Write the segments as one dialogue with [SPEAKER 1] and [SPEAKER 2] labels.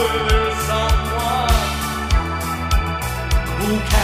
[SPEAKER 1] heureux sans moi.
[SPEAKER 2] Ou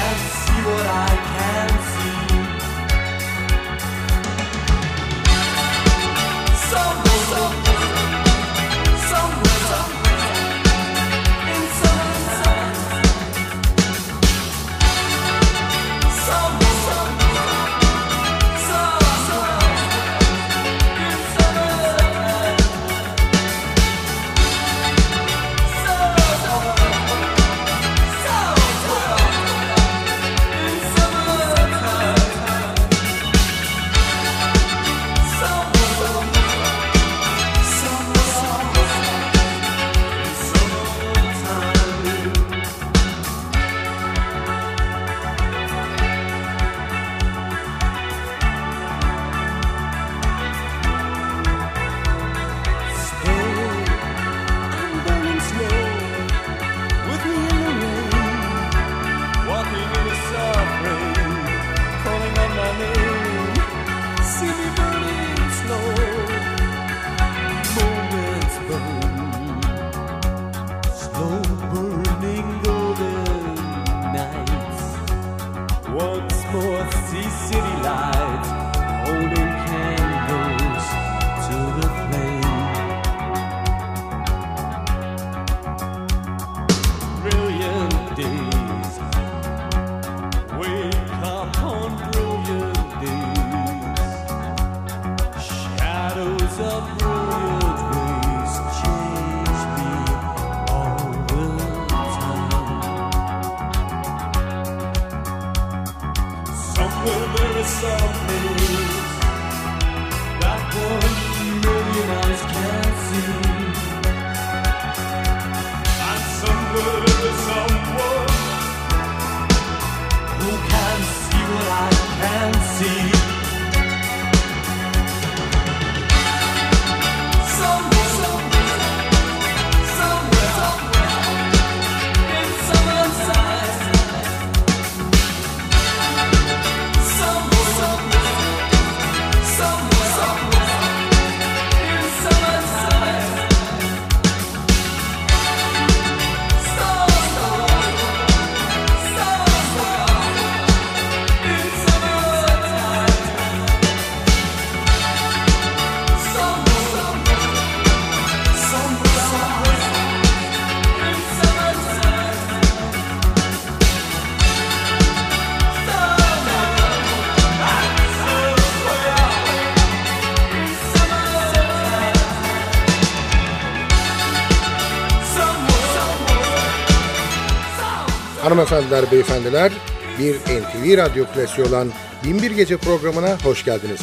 [SPEAKER 2] Hanımefendiler, beyefendiler, bir NTV Radyo Klasiği olan Binbir Gece programına hoş geldiniz.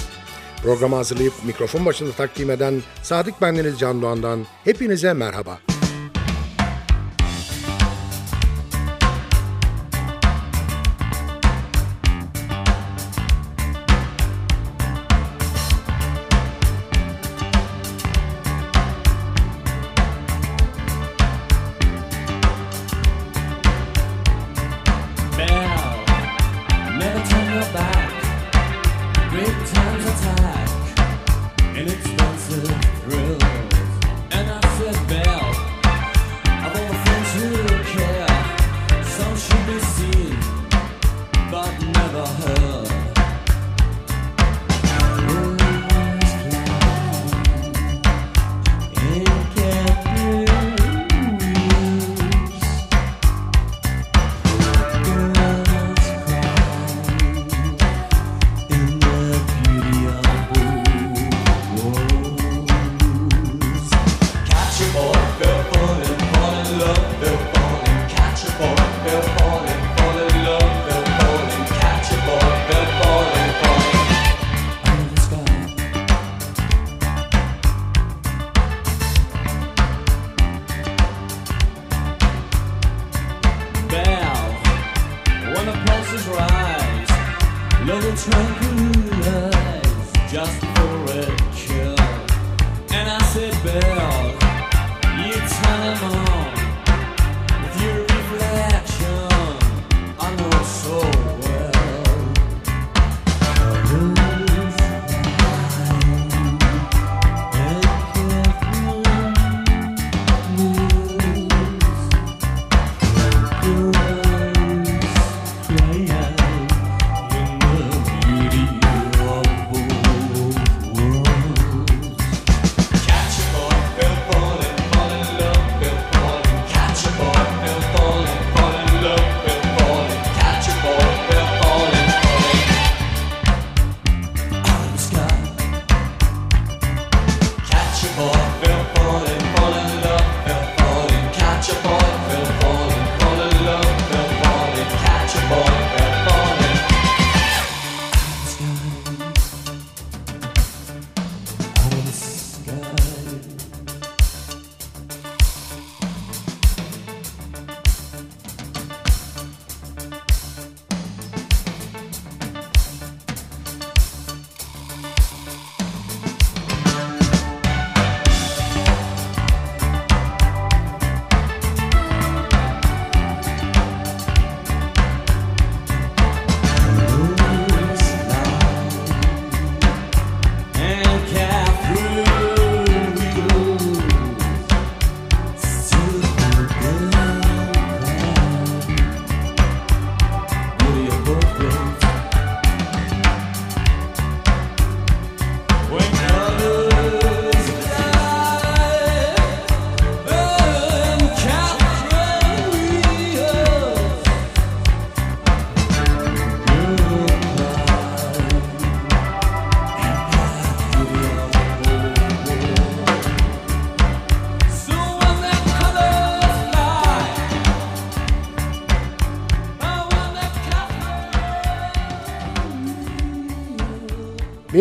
[SPEAKER 2] Programı hazırlayıp mikrofon başında takdim eden Sadık Bendeniz Can Doğan'dan hepinize merhaba.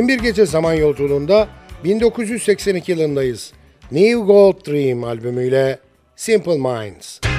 [SPEAKER 2] Binbir Gece Zaman Yolculuğunda 1982 yılındayız. New Gold Dream albümüyle Simple Minds.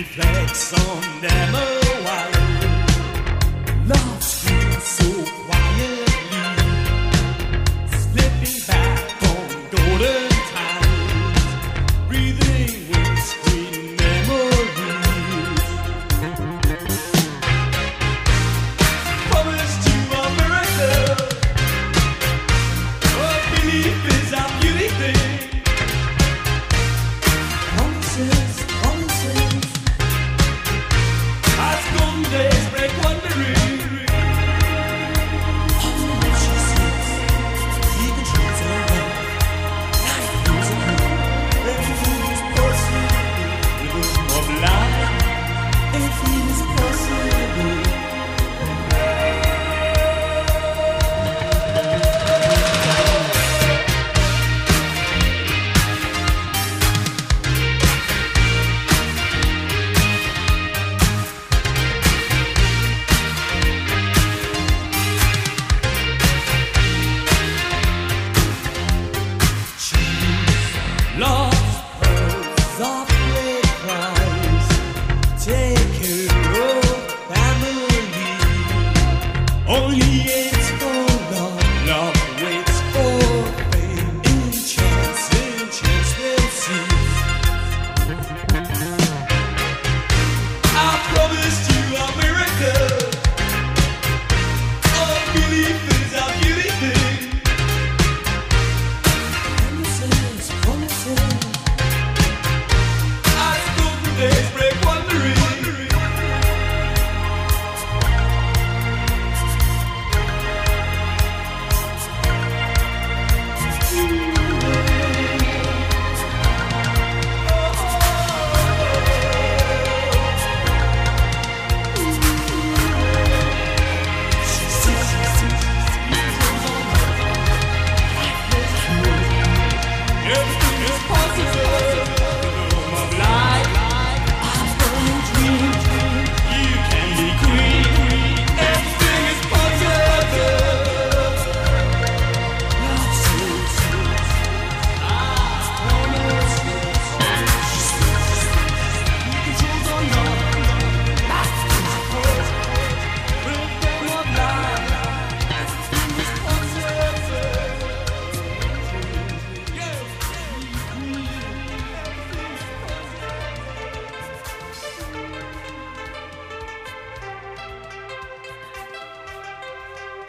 [SPEAKER 2] reflects on memory.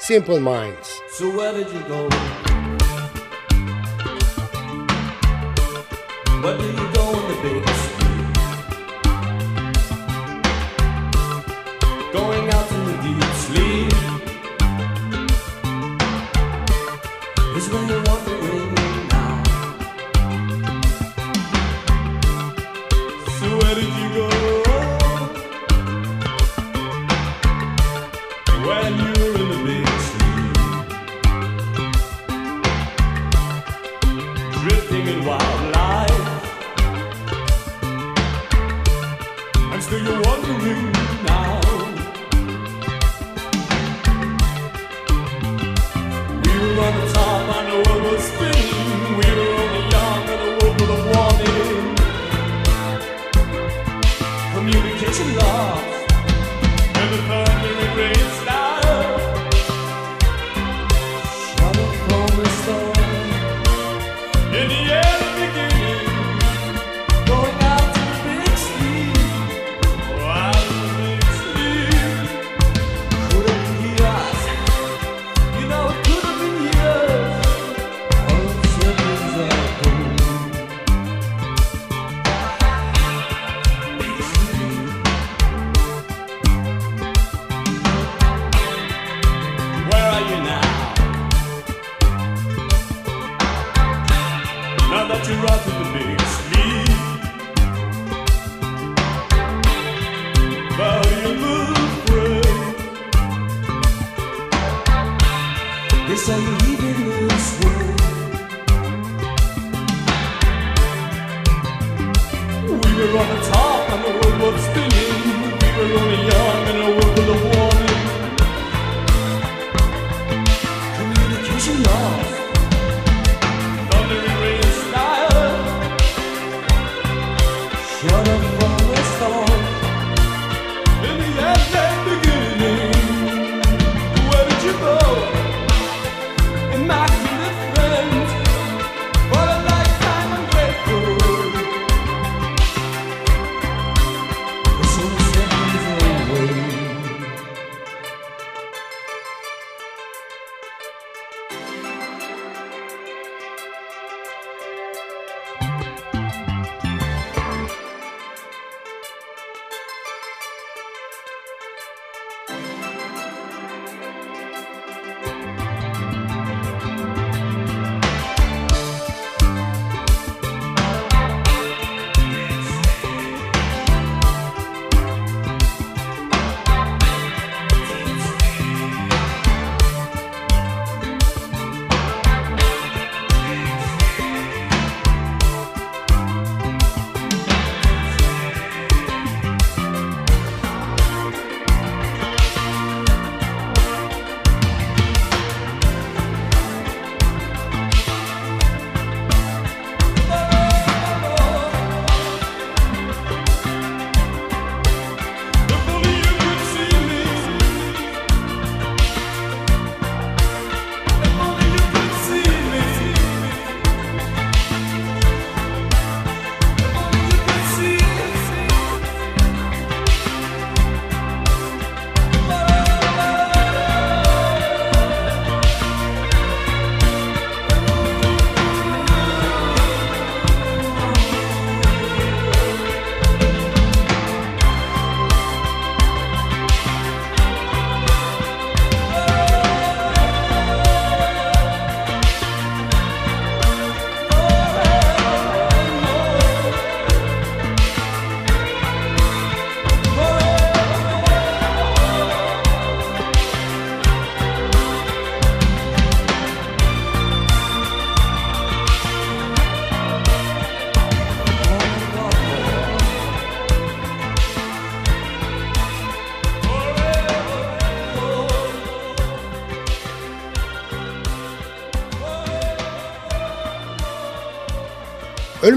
[SPEAKER 3] Simple Minds.
[SPEAKER 2] So where did you go? What did you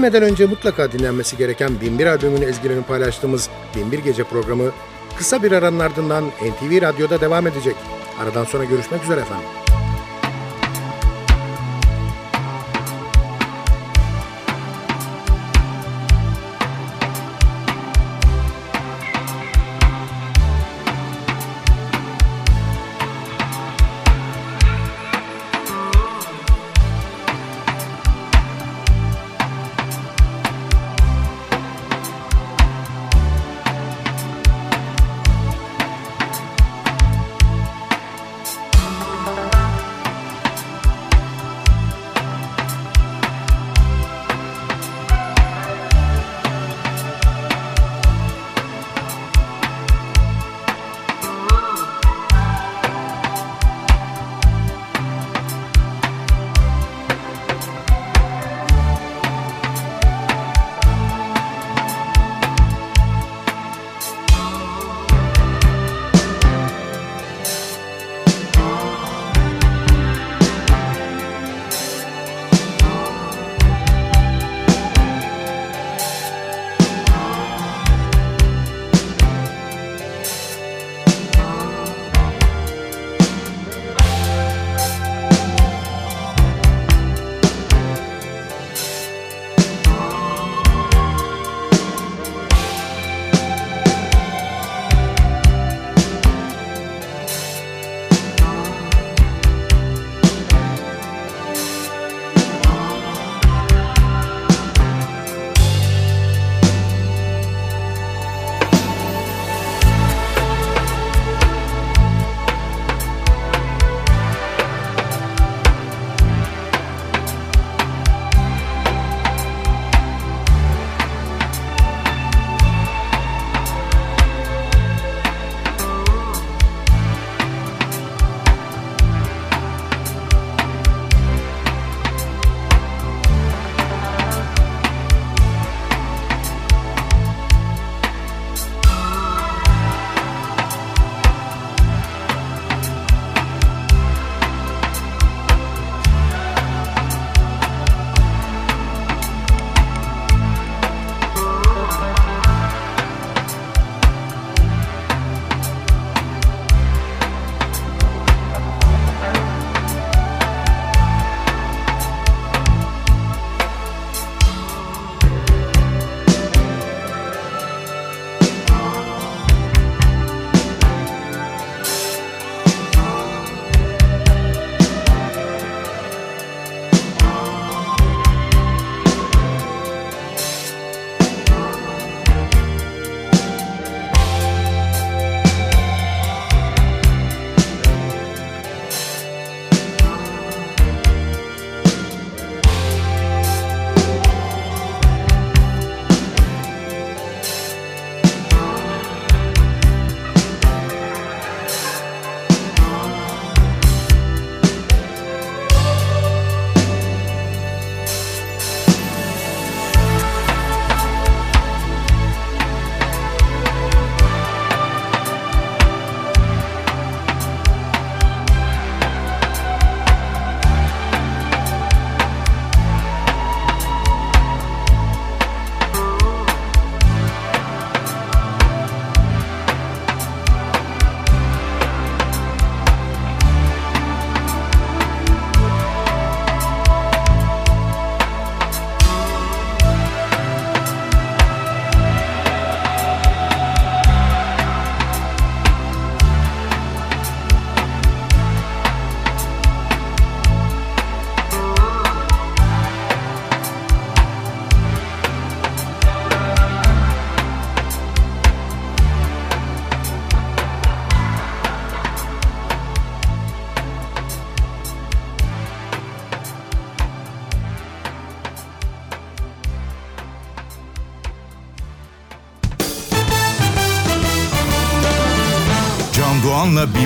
[SPEAKER 3] Ölmeden önce mutlaka dinlenmesi gereken Binbir albümünün ezgilerini paylaştığımız Binbir Gece programı kısa bir aranın ardından NTV Radyo'da devam edecek. Aradan sonra görüşmek üzere efendim.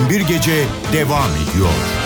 [SPEAKER 1] Binbir Gece devam ediyor.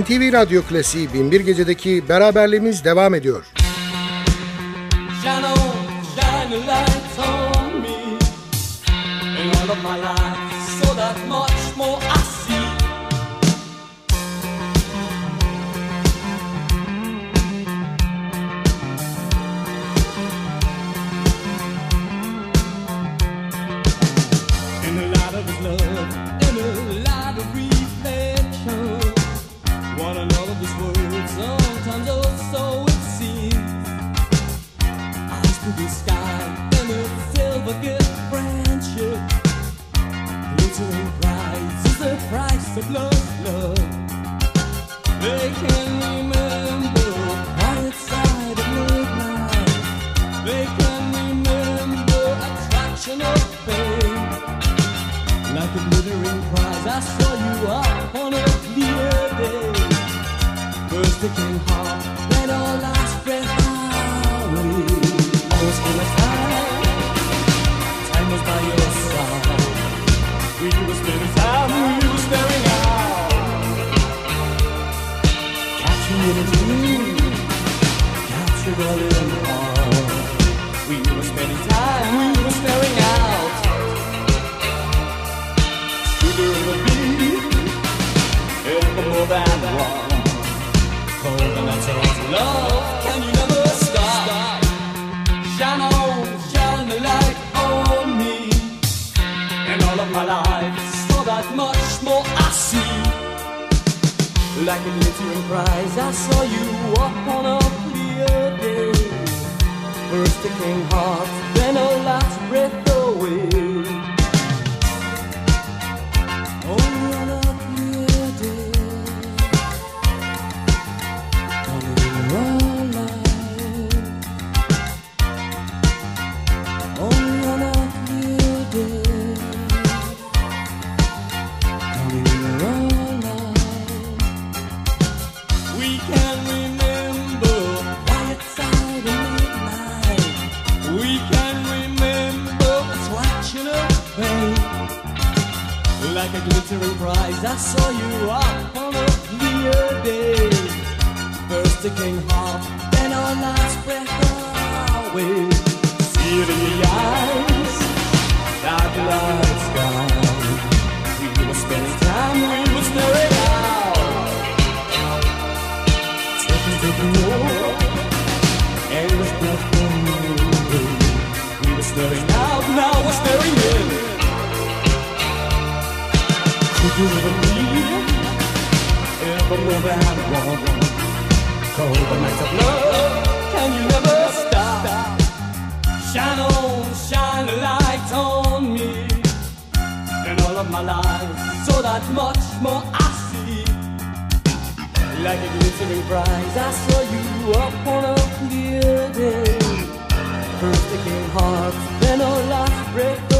[SPEAKER 3] NTV Radyo Klasiği 1001 Gece'deki beraberliğimiz devam ediyor.
[SPEAKER 2] of love, love. They can't. glittering prize. I saw you walk on a clear day. First a king heart, then a last breath away. First they hearts, then our last breath.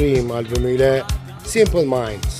[SPEAKER 3] Dream albümüyle Simple Minds.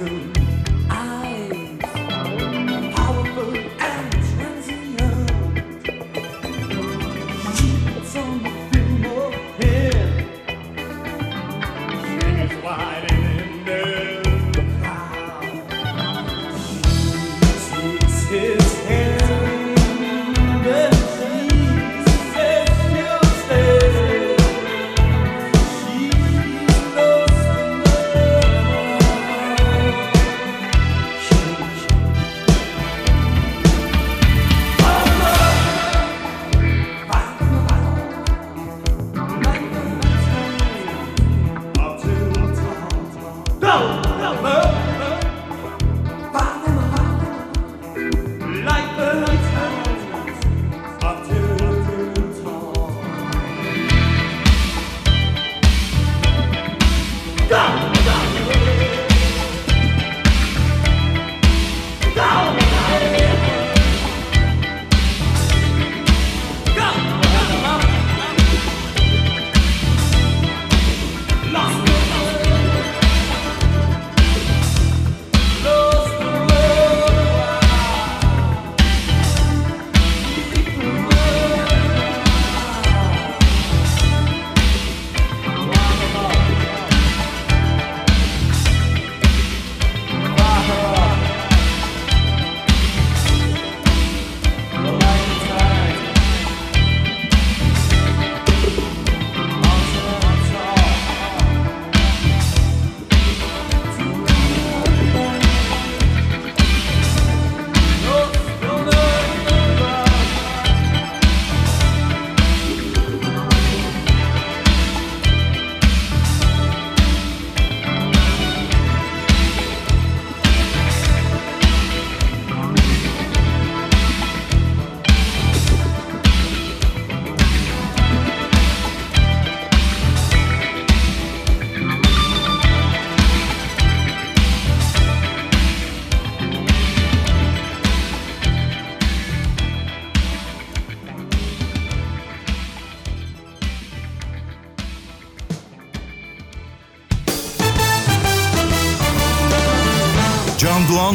[SPEAKER 4] You.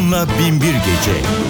[SPEAKER 1] Doğan'la Binbir Gece.